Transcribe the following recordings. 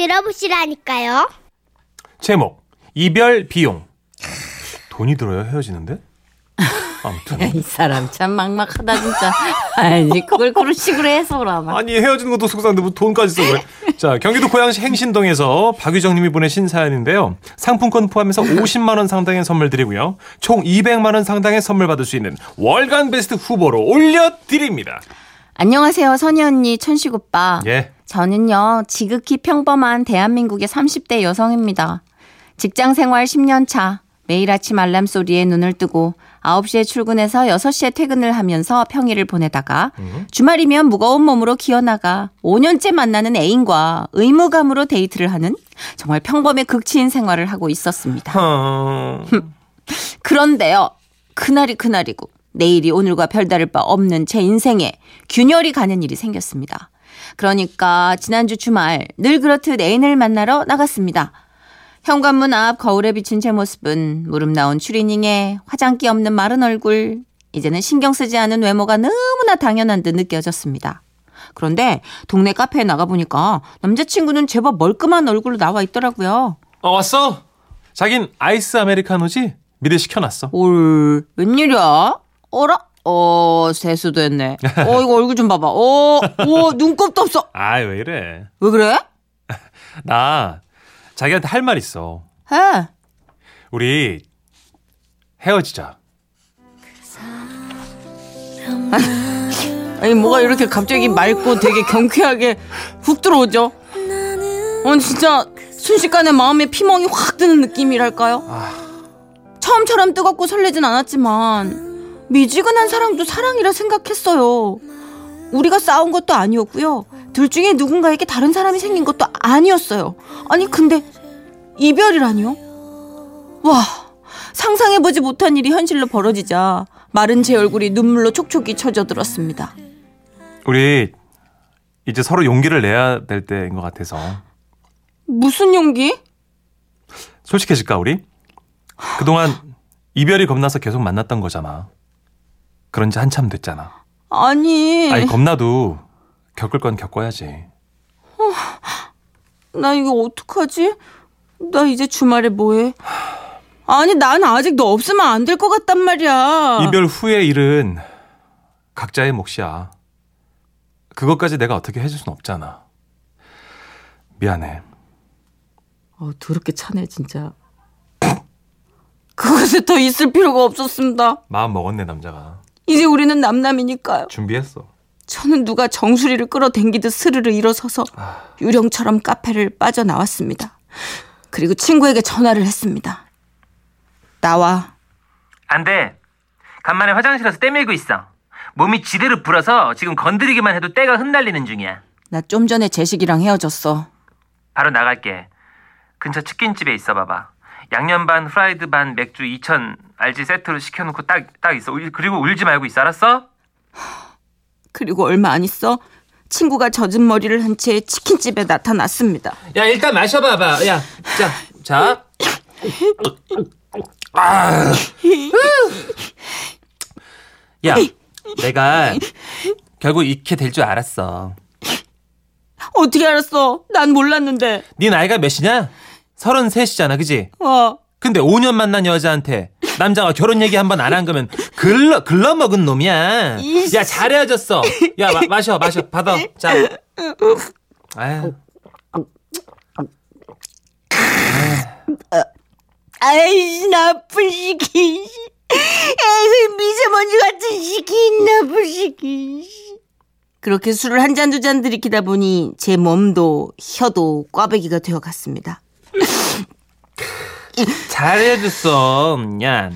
들어보시라니까요. 제목 이별 비용 돈이 들어요 헤어지는데? 아무튼 이 사람 참 막막하다 진짜. 아니 그걸 그런 식으로 해서라. 막. 아니 헤어지는 것도 속상한데 뭐 돈까지 써 그래. 자 경기도 고양시 행신동에서 박유정님이 보내신 사연인데요. 상품권 포함해서 50만 원 상당의 선물 드리고요. 총 200만 원 상당의 선물 받을 수 있는 월간 베스트 후보로 올려드립니다. 안녕하세요 선희 언니 천식 오빠. 예. 저는요 지극히 평범한 대한민국의 30대 여성입니다. 직장 생활 10년 차. 매일 아침 알람 소리에 눈을 뜨고 9시에 출근해서 6시에 퇴근을 하면서 평일을 보내다가 주말이면 무거운 몸으로 기어나가 5년째 만나는 애인과 의무감으로 데이트를 하는 정말 평범의 극치인 생활을 하고 있었습니다. 어... 그런데요. 그날이 그날이고 내일이 오늘과 별다를 바 없는 제 인생에 균열이 가는 일이 생겼습니다. 그러니까 지난주 주말 늘 그렇듯 애인을 만나러 나갔습니다. 현관문 앞 거울에 비친 제 모습은 무릎 나온 추리닝에 화장기 없는 마른 얼굴, 이제는 신경 쓰지 않은 외모가 너무나 당연한 듯 느껴졌습니다. 그런데 동네 카페에 나가보니까 남자친구는 제법 멀끔한 얼굴로 나와 있더라고요. 어 왔어? 자긴 아이스 아메리카노지? 미리 시켜놨어. 올, 웬일이야? 어라? 어, 세수됐네. 어, 이거 얼굴 좀 봐봐. 어, 오, 눈곱도 없어. 아이 왜 이래? 왜 그래? 나 자기한테 할 말 있어. 해. 우리 헤어지자. 아니, 뭐가 이렇게 갑자기 맑고 되게 경쾌하게 훅 들어오죠? 어, 진짜 순식간에 마음에 피멍이 확 드는 느낌이랄까요? 처음처럼 뜨겁고 설레진 않았지만 미지근한 사랑도 사랑이라 생각했어요. 우리가 싸운 것도 아니었고요. 둘 중에 누군가에게 다른 사람이 생긴 것도 아니었어요. 아니 근데 이별이라니요? 와 상상해보지 못한 일이 현실로 벌어지자 마른 제 얼굴이 눈물로 촉촉이 쳐져들었습니다. 우리 이제 서로 용기를 내야 될 때인 것 같아서 무슨 용기? 솔직해질까 우리? 그동안 이별이 겁나서 계속 만났던 거잖아. 그런 지 한참 됐잖아. 아니, 아니 겁나도 겪을 건 겪어야지. 나 이거 어떡하지? 나 이제 주말에 뭐해? 아니 난 아직 너 없으면 안 될 것 같단 말이야. 이별 후의 일은 각자의 몫이야. 그것까지 내가 어떻게 해줄 순 없잖아. 미안해. 어, 더럽게 차네 진짜. 그것에 더 있을 필요가 없었습니다. 마음 먹었네 남자가. 이제 우리는 남남이니까요. 준비했어. 저는 누가 정수리를 끌어당기듯 스르르 일어서서 유령처럼 카페를 빠져나왔습니다. 그리고 친구에게 전화를 했습니다. 나와. 안 돼. 간만에 화장실에서 떼밀고 있어. 몸이 지대로 불어서 지금 건드리기만 해도 때가 흩날리는 중이야. 나 좀 전에 재식이랑 헤어졌어. 바로 나갈게. 근처 치킨집에 있어 봐봐. 양념 반 프라이드 반 맥주 2천 알지 세트로 시켜놓고 딱 딱 있어. 울- 그리고 울지 말고 있어. 알았어? 그리고 얼마 안 있어 친구가 젖은 머리를 한 채 치킨집에 나타났습니다. 야 일단 마셔봐봐. 야, 자, 자. 야, 내가 결국 잃게 될 줄 알았어. 어떻게 알았어? 난 몰랐는데. 네 나이가 몇이냐? 서른셋이잖아, 그지? 어. 근데 5년 만난 여자한테 남자가 결혼 얘기 한 번 안 한 거면 글러 글러 먹은 놈이야. 야잘 헤어졌어. 야 마, 마셔 마셔 받아. 자. 아유. 아이 나쁜 시키. 에이 미세먼지 같은 시키 나쁜 시키. 그렇게 술을 한 잔 두 잔 들이키다 보니 제 몸도 혀도 꽈배기가 되어갔습니다. 잘 헤어졌어. 야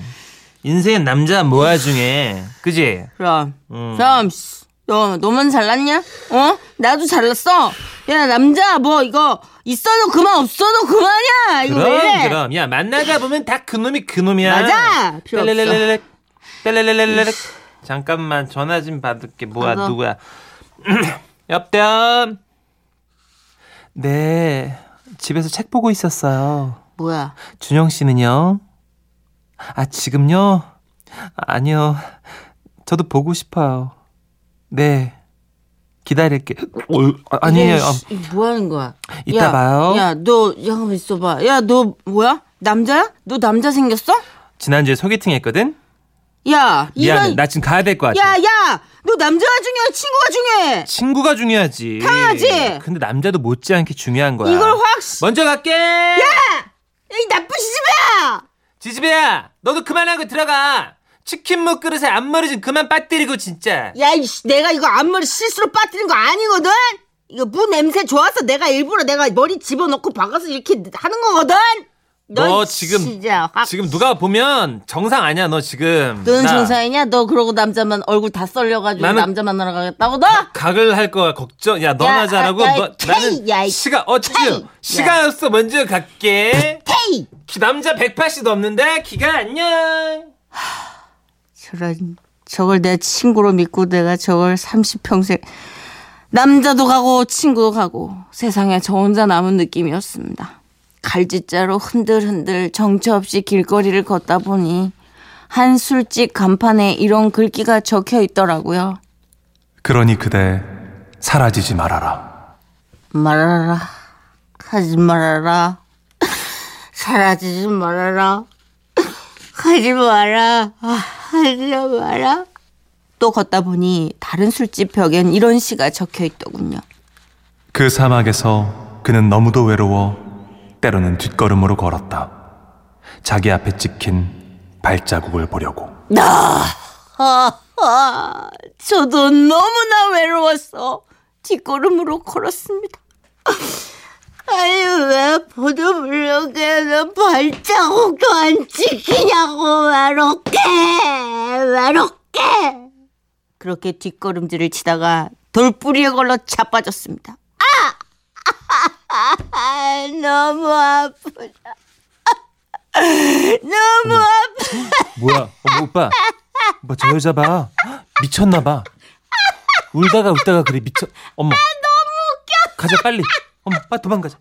인생의 남자 모아 중에 그지? 그럼 음. 그럼 씨, 너 너만 잘났냐? 어? 나도 잘났어. 야 남자 뭐 이거 있어도 그만 없어도 그만이야. 이거 왜 그럼 이래? 그럼 야 만나다 보면 다 그놈이 그놈이야. 맞아. 필요 없어. 뺄레레레레 잠깐만 전화 좀 받을게. 뭐야 받아. 누구야? 여보세요. 네 집에서 책 보고 있었어요. 뭐야? 준영 씨는요? 아, 지금요? 아니요. 저도 보고 싶어요. 네. 기다릴게. 어, 아, 아니에요. 이거 뭐 하는 거야? 이따 야, 봐요. 야, 너 잠깐만 있어봐. 야, 너 뭐야? 남자야? 너 남자 생겼어? 지난주에 소개팅 했거든? 야, 미안해. 나 지금 가야 될 것 같아. 야, 야, 너 남자가 중요해, 친구가 중요해. 친구가 중요하지. 당연하지. 근데 남자도 못지않게 중요한 거야. 이걸 확. 먼저 갈게. 이 나쁜 시집이야. 지지배야, 너도 그만하고 들어가. 치킨 무 그릇에 앞머리 좀 그만 빠뜨리고 진짜. 야, 이씨, 내가 이거 앞머리 실수로 빠뜨린 거 아니거든. 이거 무 냄새 좋아서 내가 일부러 내가 머리 집어넣고 박아서 이렇게 하는 거거든. 너이 지금 진짜 확. 지금 누가 보면 정상 아니야 너 지금. 너는 나 정상이냐? 너 그러고 남자만 얼굴 다 썰려가지고 나는- 남자 만나러 가겠다고 너? 각을 할 거야 걱정. 야 너나 야, 잘하고 야, 야, 너, 테이, 나는 야, 이 시간 어 지금 테이. 시간 없어 먼저 갈게. 테이. 키 남자 180도 없는데 키가 안녕. 저런 저걸 내 친구로 믿고 내가 저걸 30평생 남자도 가고 친구도 가고 세상에 저 혼자 남은 느낌이었습니다. 갈짓자로 흔들흔들 정처 없이 길거리를 걷다 보니 한 술집 간판에 이런 글귀가 적혀 있더라고요. 그러니 그대 사라지지 말아라. 말아라. 하지 말아라. 사라지지 말아라. 하지 마라. 아, 하지 마라. 또 걷다 보니 다른 술집 벽엔 이런 시가 적혀 있더군요. 그 사막에서 그는 너무도 외로워 때로는 뒷걸음으로 걸었다. 자기 앞에 찍힌 발자국을 보려고. 아, 아, 저도 너무나 외로웠어. 뒷걸음으로 걸었습니다. 아유, 왜 보도블록에는 발자국도 안 찍히냐고, 외롭게, 외롭게. 그렇게 뒷걸음질을 치다가 돌뿌리에 걸러 자빠졌습니다. 아! 너무 아프다. 너무 아프다. 뭐야? 어머, 오빠. 오빠 저 여자 봐. 미쳤나 봐. 울다가 웃다가 그래 미쳐. 어머. 너무 웃겨. 가자 빨리. 어머, 빨리 도망가자.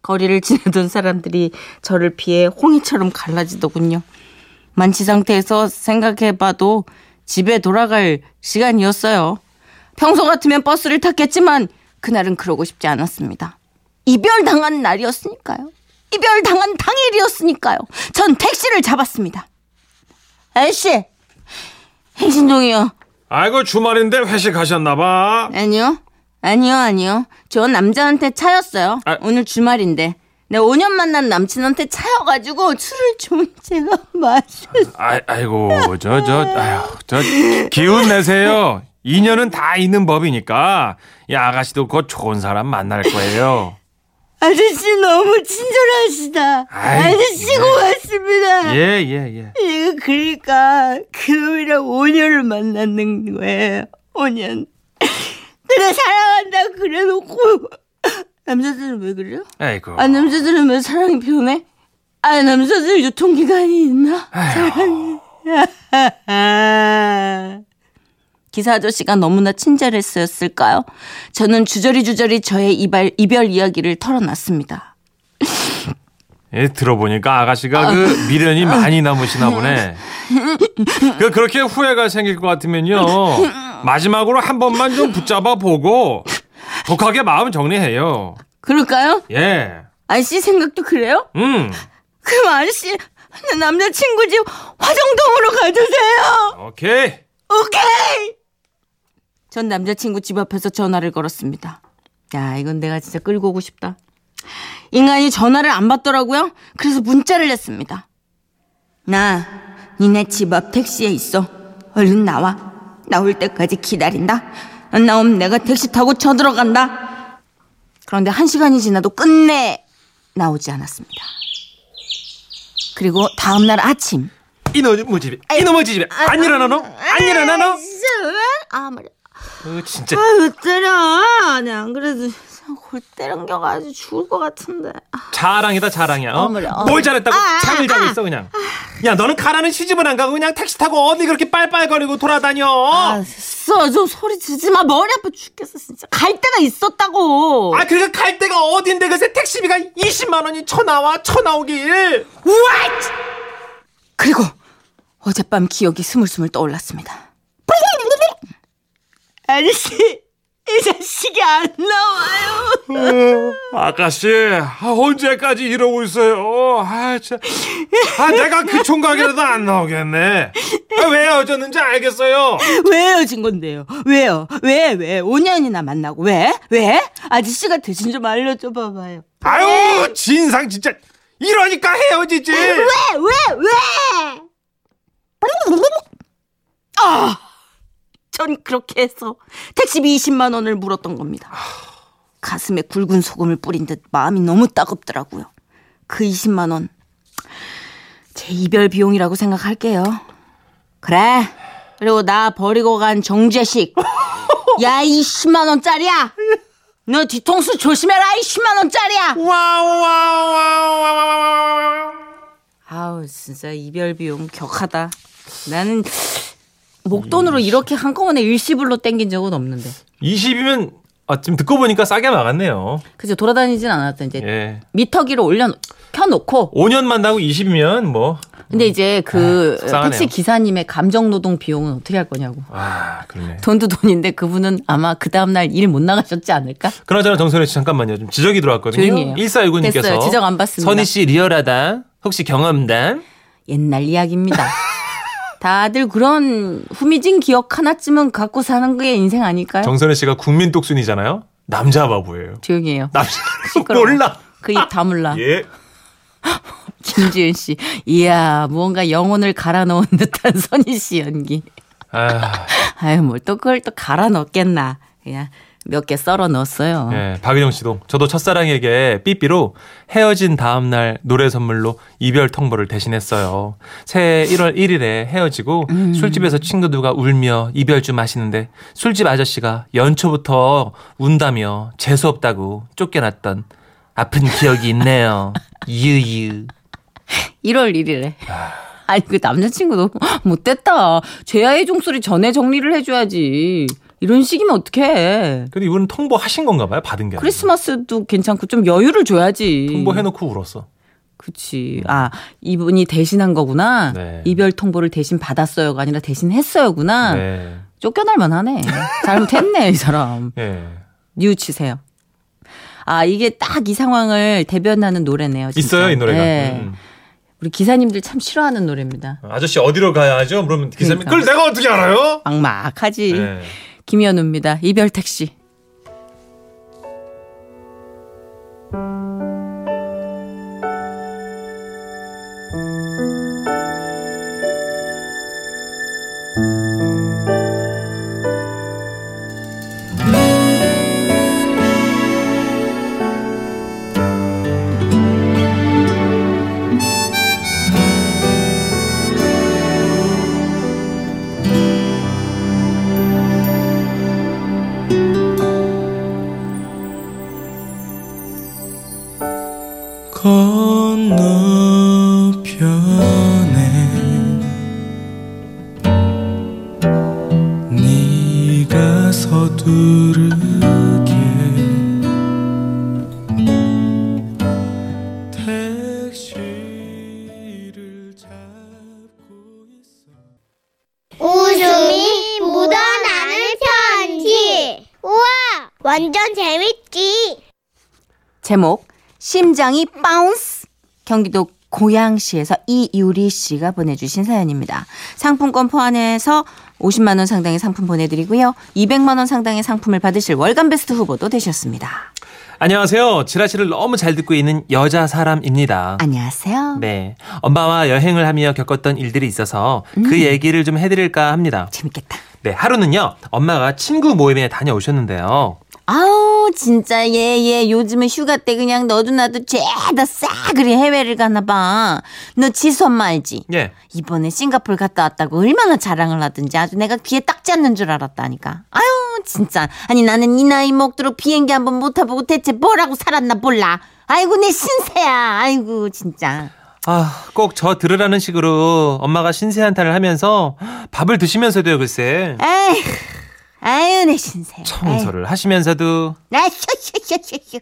거리를 지나던 사람들이 저를 피해 홍이처럼 갈라지더군요. 만취 상태에서 생각해봐도 집에 돌아갈 시간이었어요. 평소 같으면 버스를 탔겠지만 그날은 그러고 싶지 않았습니다. 이별당한 날이었으니까요. 이별당한 당일이었으니까요. 전 택시를 잡았습니다. 아저씨, 행신동이요. 아이고 주말인데 회식하셨나 봐. 아니요. 아니요, 아니요. 저 남자한테 차였어요. 아. 오늘 주말인데. 내가 5년 만난 남친한테 차여가지고 술을 좀 제가 마셨어요. 아, 아이고 저 저 아유 저 기운 내세요. 인연은 다 있는 법이니까 이 아가씨도 곧 좋은 사람 만날 거예요. 아저씨 너무 친절하시다. 아이, 아저씨 예. 고맙습니다. 예 예, 예. 이거 그러니까 그놈이랑 5년을 만났는 거예요. 5년. 그래 사랑한다 그래놓고 남자들은 왜 그래요? 아이고. 아 남자들은 왜 사랑이 변해? 아 남자들 유통기간이 있나? 사랑이. 기사 아저씨가 너무나 친절했었을까요? 저는 주저리 주저리 저의 이발, 이별 이야기를 털어놨습니다. 예, 들어보니까 아가씨가 그 미련이 많이 남으시나 보네. 그 그렇게 후회가 생길 것 같으면요. 마지막으로 한 번만 좀 붙잡아 보고 독하게 마음 정리해요. 그럴까요? 예. 아저씨 생각도 그래요? 음. 그럼 아저씨 내 남자친구 집 화정동으로 가주세요. 오케이. 오케이. 전 남자친구 집 앞에서 전화를 걸었습니다. 야 이건 내가 진짜 끌고 오고 싶다. 인간이 전화를 안 받더라고요. 그래서 문자를 냈습니다. 나 니네 집 앞 택시에 있어. 얼른 나와. 나올 때까지 기다린다. 안 나오면 내가 택시 타고 쳐들어간다. 그런데 한 시간이 지나도 끝내 나오지 않았습니다. 그리고 다음날 아침 이놈의 집에 이놈의 집에 안 일어나 너? 안 일어나 너? 아 말이야. 어, 진짜. 아유 때려. 내안 그래도 골 때려겨가지고 죽을 것 같은데. 자랑이다 자랑이야. 어? 어머나, 어. 뭘 잘했다고 아, 잠을 아, 자고 아. 있어 그냥. 야 너는 가라는 시집은 안 가고 그냥 택시 타고 어디 그렇게 빨빨거리고 돌아다녀. 아, 됐어. 좀 소리 지르지 마. 머리 아파 죽겠어, 진짜. 갈 데가 있었다고. 아 그러니까 갈 데가 어딘데 그새 택시비가 20만 원이 쳐나와 쳐나오길. 그리고 어젯밤 기억이 스물스물 떠올랐습니다. 아저씨, 이 자식이 안 나와요. 아가씨, 아, 언제까지 이러고 있어요? 아, 참. 아, 내가 그 총각이라도 안 나오겠네. 아, 왜 헤어졌는지 알겠어요. 왜 헤어진 건데요? 왜요? 왜, 왜? 5년이나 만나고. 왜? 왜? 아저씨가 대신 좀 알려줘 봐봐요. 아유, 진상 진짜. 이러니까 헤어지지. 왜, 왜, 왜? 아, 전 그렇게 해서 택시비 20만 원을 물었던 겁니다. 가슴에 굵은 소금을 뿌린 듯 마음이 너무 따갑더라고요. 그 20만 원. 제 이별 비용이라고 생각할게요. 그래. 그리고 나 버리고 간 정재식. 야, 이 10만 원짜리야. 너 뒤통수 조심해라, 이 10만 원짜리야. 와와와와와. 아우 진짜 이별 비용 격하다. 나는 목돈으로 이렇게 한꺼번에 일시불로 땡긴 적은 없는데. 20이면 아, 지금 듣고 보니까 싸게 막았네요. 그죠 돌아다니진 않았다 이제 예. 미터기로 올려 켜놓고. 5년 만나고 20이면 뭐. 근데 이제 그 아. 택시 기사님의 감정 노동 비용은 어떻게 할 거냐고. 아, 그러네. 돈도 돈인데 그분은 아마 그 다음 날 일 못 나가셨지 않을까? 그나저나 정선혜 씨 잠깐만요. 좀 지적이 들어왔거든요. 조용히 해요. 1419님께서 됐어요. 지적 안 받습니다. 선희 씨 리얼하다. 혹시 경험담? 옛날 이야기입니다. 다들 그런 후미진 기억 하나쯤은 갖고 사는 게 인생 아닐까요? 정선혜 씨가 국민 똑순이잖아요. 남자 바보예요. 조용히 해요. 남자. 몰라. 그입 다물라. 예. 김지은 씨. 이야, 무언가 영혼을 갈아 넣은 듯한 선희 씨 연기. 아, 아유, 뭘 또 그걸 또 갈아 넣겠나. 그냥 몇 개 썰어 넣었어요. 예. 박은영 씨도 저도 첫사랑에게 삐삐로 헤어진 다음 날 노래 선물로 이별 통보를 대신했어요. 새해 1월 1일에 헤어지고 음. 술집에서 친구들과 울며 이별주 마시는데 술집 아저씨가 연초부터 운다며 재수 없다고 쫓겨났던 아픈 기억이 있네요. 유유. 1월 1일에. 아니, 그 남자친구 너무 못됐다. 제아의 종소리 전에 정리를 해줘야지. 이런 식이면 어떡해. 근데 이분은 통보하신 건가 봐요. 받은 게. 크리스마스도 괜찮고 좀 여유를 줘야지. 통보해놓고 울었어. 그치. 아, 이분이 대신한 거구나. 네. 이별 통보를 대신 받았어요가 아니라 대신 했어요구나. 네. 쫓겨날 만 하네. 잘못했네, 이 사람. 예. 뉘우치세요. 아, 이게 딱 이 상황을 대변하는 노래네요. 진짜. 있어요, 이 노래가. 네. 음. 우리 기사님들 참 싫어하는 노래입니다. 아저씨 어디로 가야죠? 그러면 기사님 그러니까. 그걸 내가 어떻게 알아요? 막막하지. 네. 김현우입니다. 이별 택시. 제목 심장이 bounce 경기도 고양시에서 이유리 씨가 보내주신 사연입니다. 상품권 포함해서 50만 원 상당의 상품 보내드리고요. 200만 원 상당의 상품을 받으실 월간 베스트 후보도 되셨습니다. 안녕하세요. 지라시를 너무 잘 듣고 있는 여자 사람입니다. 안녕하세요. 네. 엄마와 여행을 하며 겪었던 일들이 있어서 음. 그 얘기를 좀 해드릴까 합니다. 재밌겠다. 네. 하루는요. 엄마가 친구 모임에 다녀오셨는데요. 아우 진짜 얘얘 요즘은 휴가 때 그냥 너도 나도 죄다 싸그리 해외를 가나 봐. 너 지수 엄마 알지? 예. 이번에 싱가폴 갔다 왔다고 얼마나 자랑을 하든지 아주 내가 귀에 딱 잡는 줄 알았다니까. 아유 진짜 아니 나는 이 나이 먹도록 비행기 한 번 못 타보고 대체 뭐라고 살았나 몰라. 아이고 내 신세야. 아이고 진짜. 아, 꼭 저 들으라는 식으로 엄마가 신세 한탄을 하면서 밥을 드시면서도요, 글쎄. 에이 아유 내 신세. 청소를 하시면서도 나 쇼쇼쇼쇼쇼.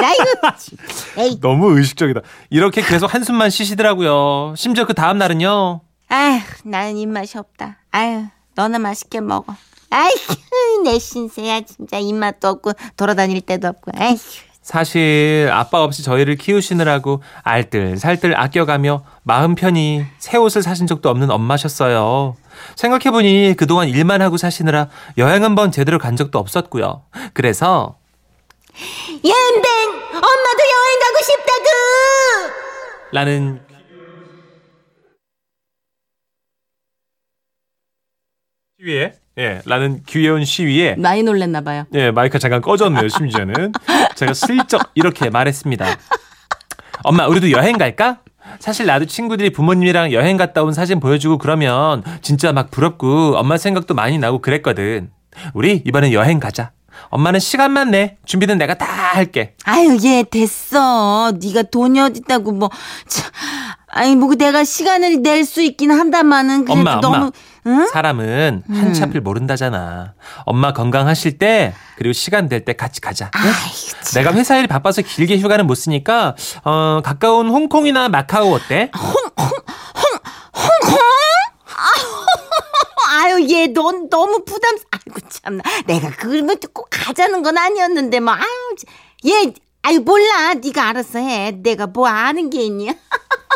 나 이거 진- 에이 너무 의식적이다. 이렇게 계속 한숨만 쉬시더라고요. 심지어 그 다음 날은요. 아휴, 나는 입맛이 없다. 아유, 너는 맛있게 먹어. 아이고 내 신세야 진짜 입맛도 없고 돌아다닐 데도 없고 아이고 사실 아빠 없이 저희를 키우시느라고 알뜰살뜰 아껴가며 마음 편히 새 옷을 사신 적도 없는 엄마셨어요. 생각해보니 그동안 일만 하고 사시느라 여행 한번 제대로 간 적도 없었고요. 그래서 옌뱅 엄마도 여행 가고 싶다구 라는 시위에 예, 라는 귀여운 시위에 많이 놀랬나 봐요 예, 마이크 잠깐 꺼졌네요, 심지어는. 제가 슬쩍 이렇게 말했습니다. 엄마, 우리도 여행 갈까? 사실 나도 친구들이 부모님이랑 여행 갔다 온 사진 보여주고 그러면 진짜 막 부럽고 엄마 생각도 많이 나고 그랬거든. 우리 이번엔 여행 가자. 엄마는 시간만 내. 준비는 내가 다 할게. 아유 얘 됐어 네가 돈이 어딨다고 뭐 참, 아니 뭐 내가 시간을 낼 수 있긴 한다마는 그래도 엄마, 너무 엄마. 응? 사람은 음. 한치 앞을 모른다잖아. 엄마 건강하실 때 그리고 시간 될 때 같이 가자. 응? 내가 회사 일이 바빠서 길게 휴가는 못 쓰니까 어, 가까운 홍콩이나 마카오 어때? 아유 얘 넌 너무 부담 아이고 참나 내가 그러면 꼭 가자는 건 아니었는데 뭐 아유 얘 아유 몰라 네가 알아서 해 내가 뭐 아는 게 있냐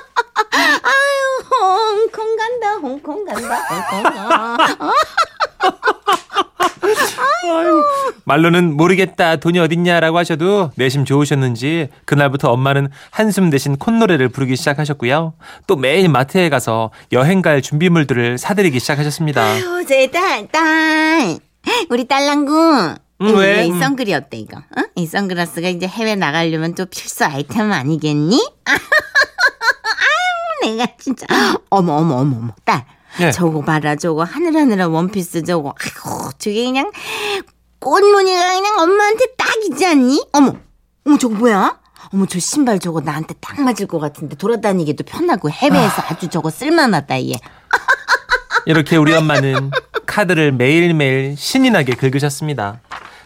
홍콩 간다 홍콩 간다 홍콩 가 말로는 모르겠다 돈이 어딨냐라고 하셔도 내심 좋으셨는지 그날부터 엄마는 한숨 대신 콧노래를 부르기 시작하셨고요. 또 매일 마트에 가서 여행 갈 준비물들을 사드리기 시작하셨습니다. 아유 제 딸 딸 우리 딸랑구 음, 왜? 이 음. 선글이 어때 이거 어? 이 선글라스가 이제 해외 나가려면 또 필수 아이템 아니겠니 내가 진짜. 어머 어머 어머 어머. 딸. 예. 저거 봐라 저거 하늘하늘한 원피스 저거. 아이고 저게 그냥 꽃무늬가 그냥 엄마한테 딱이지 않니? 어머 어머 저거 뭐야? 어머 저 신발 저거 나한테 딱 맞을 것 같은데 돌아다니기도 편하고 해외에서 아. 주 저거 쓸만하다 얘. 이렇게 우리 엄마는 카드를 매일매일 신이 나게 긁으셨습니다.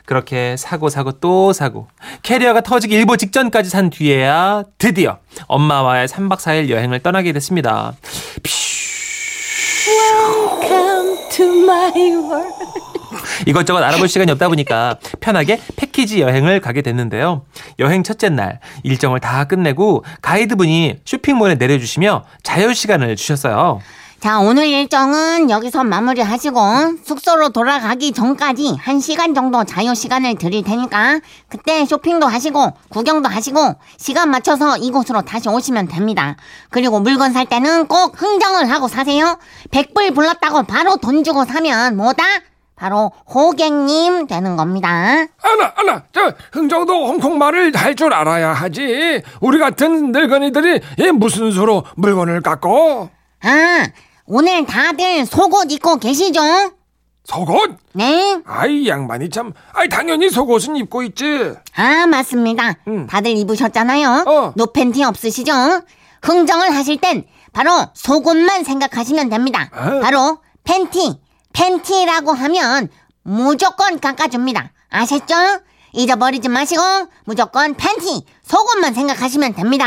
그렇게 사고 사고 또 사고 캐리어가 터지기 일보 직전까지 산 뒤에야 드디어 엄마와의 3박 4일 여행을 떠나게 됐습니다. 이것저것 알아볼 시간이 없다 보니까 편하게 패키지 여행을 가게 됐는데요. 여행 첫째 날 일정을 다 끝내고 가이드분이 쇼핑몰에 내려주시며 자유 시간을 주셨어요. 자, 오늘 일정은 여기서 마무리하시고 숙소로 돌아가기 전까지 1시간 정도 자유 시간을 드릴 테니까 그때 쇼핑도 하시고 구경도 하시고 시간 맞춰서 이곳으로 다시 오시면 됩니다. 그리고 물건 살 때는 꼭 흥정을 하고 사세요. 100불 불렀다고 바로 돈 주고 사면 뭐다? 바로 호객님 되는 겁니다. 알아, 알아. 저 흥정도 홍콩 말을 할 줄 알아야 하지. 우리 같은 늙은이들이 이 무슨 수로 물건을 깎고 아, 오늘 다들 속옷 입고 계시죠? 속옷? 네. 아이 양반이 참. 아이 당연히 속옷은 입고 있지. 아, 맞습니다. 응. 다들 입으셨잖아요. 어. 노팬티 없으시죠? 흥정을 하실 땐 바로 속옷만 생각하시면 됩니다. 어. 바로 팬티. 팬티라고 하면 무조건 깎아줍니다. 아셨죠? 잊어버리지 마시고 무조건 팬티, 속옷만 생각하시면 됩니다.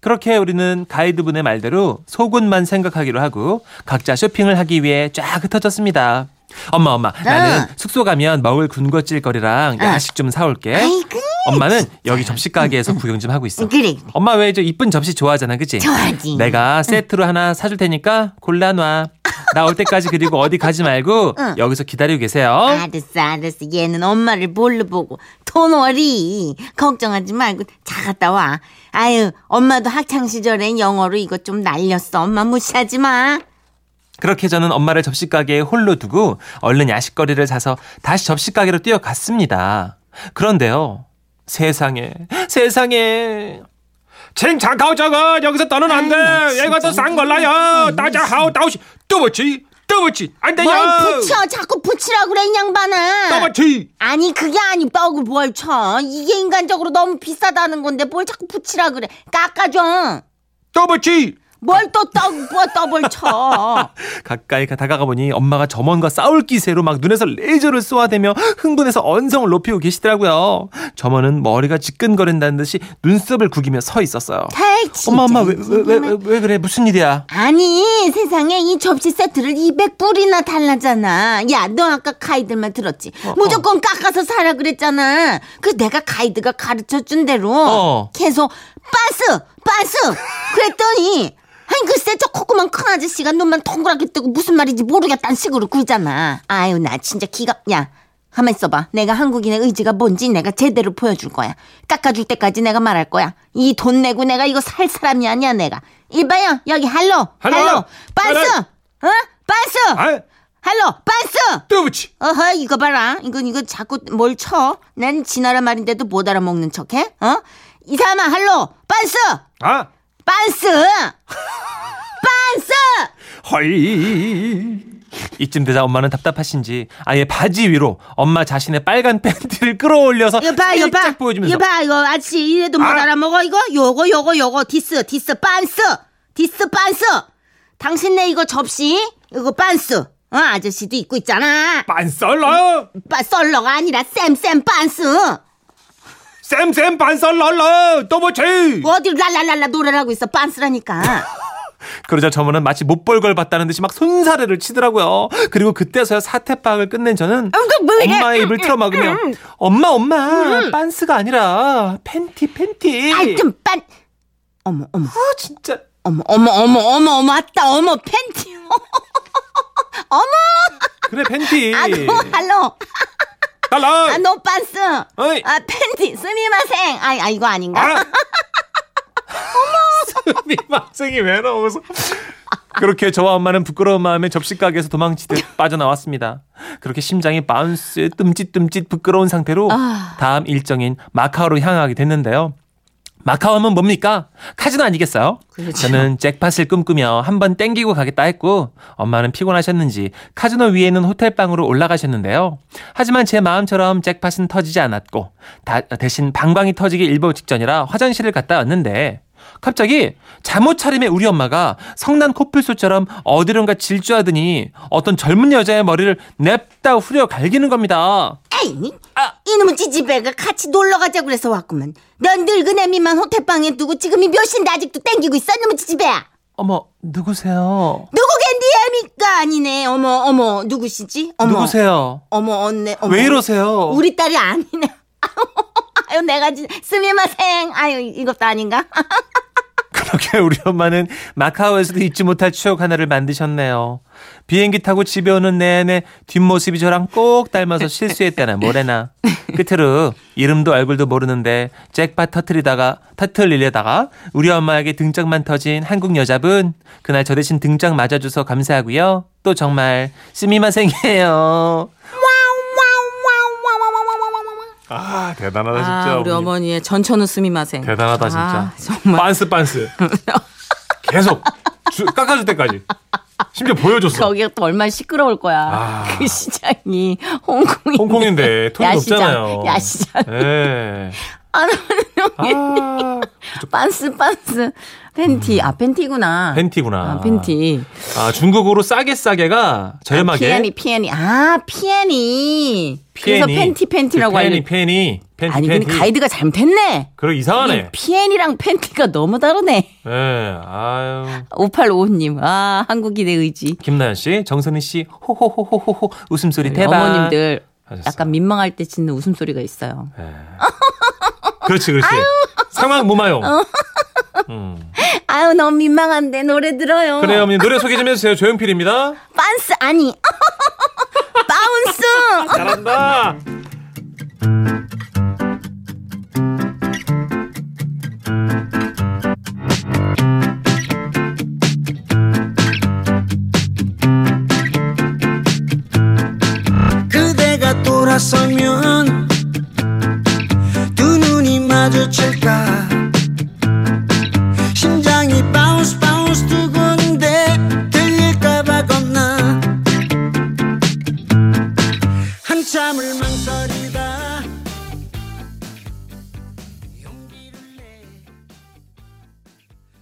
그렇게 우리는 가이드분의 말대로 속옷만 생각하기로 하고 각자 쇼핑을 하기 위해 쫙 흩어졌습니다. 엄마 엄마 나는 숙소 가면 먹을 군것질거리랑 야식 좀 사올게. 아이고. 엄마는 여기 접시 가게에서 구경 좀 하고 있어. 그래. 엄마 왜 저 이쁜 접시 좋아하잖아, 그치? 좋아하지. 내가 세트로 하나 사줄 테니까 골라놔. 나 올 때까지 그리고 어디 가지 말고 응. 여기서 기다리고 계세요. 알았어, 알았어. 얘는 엄마를 뭘로 보고 돈월이 걱정하지 말고 자 갔다 와. 아유, 엄마도 학창 시절엔 영어로 이거 좀 날렸어. 엄마 무시하지 마. 그렇게 저는 엄마를 접시 가게에 홀로 두고 얼른 야식거리를 사서 다시 접시 가게로 뛰어갔습니다. 그런데요. 세상에, 세상에. 칭찬하고 저거 여기서 떠는 안 돼. 아이, 얘가 더 진짜 싼 걸라요. 따자 하오 따오시 뜨버치 뜨버치 안 돼요. 뭘 붙여? 자꾸 붙이라 그래, 이 양반아. 뜨버치. 아니, 그게 아니, 떡을 뭘 쳐. 이게 인간적으로 너무 비싸다는 건데 뭘 자꾸 붙이라 그래. 깎아줘. 뜨버치. 뭘또 더블 쳐. 가까이 가- 다가가 보니 엄마가 점원과 싸울 기세로 막 눈에서 레이저를 쏘아대며 흥분해서 언성을 높이고 계시더라고요. 점원은 머리가 지끈거린다는 듯이 눈썹을 구기며 서 있었어요. 아이, 진짜. 엄마 엄마 왜왜 왜 왜 그래 무슨 일이야? 아니 세상에 이 접시 세트를 200불이나 달라잖아. 야 너 아까 가이드만 들었지? 어, 무조건 깎아서 사라 그랬잖아. 그 내가 가이드가 가르쳐 준 대로 어. 계속 빤스 빤스 그랬더니 아니 글쎄 저 코코만 큰 아저씨가 눈만 동그랗게 뜨고 무슨 말인지 모르겠다는 식으로 굴잖아. 아유 나 진짜 기가 야 가만 있어봐. 내가 한국인의 의지가 뭔지 내가 제대로 보여줄 거야. 깎아줄 때까지 내가 말할 거야. 이 돈 내고 내가 이거 살 사람이 아니야 내가. 이봐요 여기 할로 할로. 빤스 어 빤스 아 할로 빤스 뜨부치. 어허 이거 봐라 이건 이거 자꾸 뭘 쳐? 난 지나라 말인데도 못 알아먹는 척해? 어? 이 사람아 hello 빤스 아 빤스! 빤스! 헐. 이쯤 되자 엄마는 답답하신지 아예 바지 위로 엄마 자신의 빨간 팬티를 끌어올려서 이거 봐 이거 봐. 보여주면서. 이거 봐 이거 아저씨 이래도 못 아. 알아먹어 이거? 요거 요거 요거. this this 빤스! this 빤스! 당신네 이거 접시? 이거 빤스. 어 아저씨도 입고 있잖아. 반썰러 빠 썰러가 아니라 same same 빤스 쌤쌤 반썰러 또부치. 어디 랄랄랄라 노래를 하고 있어 빤스라니까 그러자 점원은 마치 못 볼 걸 봤다는 듯이 막 손사래를 치더라고요. 그리고 그때서야 사태 파악을 끝낸 저는 그뭐 이래? 엄마의 입을 틀어막으며 엄마 엄마 빤스가 아니라 팬티 팬티. 아좀 빤 어머 어머 아 진짜 어머 어머 어머 어머 어머 왔다 어머 팬티 어머 그래 팬티. 아노 할로 달라. 아노 빤스 어이. 아 팬 티 스미마생 아, 아 이거 아닌가 아. 미망생이 왜 나오서 그렇게 저와 엄마는 부끄러운 마음에 접시 가게에서 도망치듯 빠져나왔습니다. 그렇게 심장이 바운스 뜸짓뜸짓 부끄러운 상태로 아. 다음 일정인 마카오로 향하게 됐는데요. 마카오 하면 뭡니까? 카지노 아니겠어요? 그렇죠. 저는 잭팟을 꿈꾸며 한 번 땡기고 가겠다 했고 엄마는 피곤하셨는지 카지노 위에 있는 호텔방으로 올라가셨는데요. 하지만 제 마음처럼 잭팟은 터지지 않았고 다- 대신 방광이 터지기 일보 직전이라 화장실을 갔다 왔는데 갑자기 잠옷 차림에 우리 엄마가 성난 코뿔소처럼 어디론가 질주하더니 어떤 젊은 여자의 머리를 냅다 후려 갈기는 겁니다. 에이 이놈의 찌찌배가 같이 놀러 가자고 그래서 왔구만. 넌 늙은 애미만 호텔방에 두고 지금이 몇 시인데 아직도 땡기고 있어 이놈의 찌찌배야? 어머 누구세요? 누구겐 네 애미가 아니네. 어머 어머 누구시지? 어머. 누구세요? 어머 언니 어머. 왜 이러세요? 우리 딸이 아니네. 아유 내가 진짜 스미마생. 아유 이것도 아닌가 그렇게 우리 엄마는 마카오에서도 잊지 못할 추억 하나를 만드셨네요. 비행기 타고 집에 오는 내내 뒷모습이 저랑 꼭 닮아서 실수했다나 뭐래나. 끝으로 이름도 얼굴도 모르는데 잭팟 터트리다가 터트리려다가 우리 엄마에게 등짝만 터진 한국 여자분 그날 저 대신 등짝 맞아줘서 감사하고요. 또 정말 스미마생이에요. 아 대단하다 아, 우리 어머니의 전천후 스미마생 대단하다 진짜. 아, 정말 빤스 빤스. 계속 주- 깎아줄 때까지. 심지어 보여줬어. 거기가 또 얼마나 시끄러울 거야. 아. 그 시장이 홍콩이. 홍콩인데 돈이 높잖아요. 야시장. 예. 아, 아, 빤스 빤스 팬티. 아 팬티구나. 팬티구나. 아, 팬티. 아, 중국어로 싸게 싸게가 저렴하게. 便宜 便宜. 아 便宜. 그래서 便宜. 팬티 팬티라고 그 알려. 팬이 팬이 팬티 아니 팬티. 근데 가이드가 잘못했네. 그러 이상하네. 便宜랑 팬티가 너무 다르네. 예. 아유. 5855님. 아 한국인의 의지. 김나연 씨, 정선희 씨, 호호호호호호 웃음소리 대박. 어머님들 하셨어요. 약간 민망할 때 짓는 웃음소리가 있어요. 예. 그렇지, 그렇지. 상황 무마용. 어. 음. 아유 너무 민망한데 노래 들어요. 그래요, 어머니 노래 소개 좀 해주세요. 조용필입니다. 빤스 아니. 바운스. 잘한다.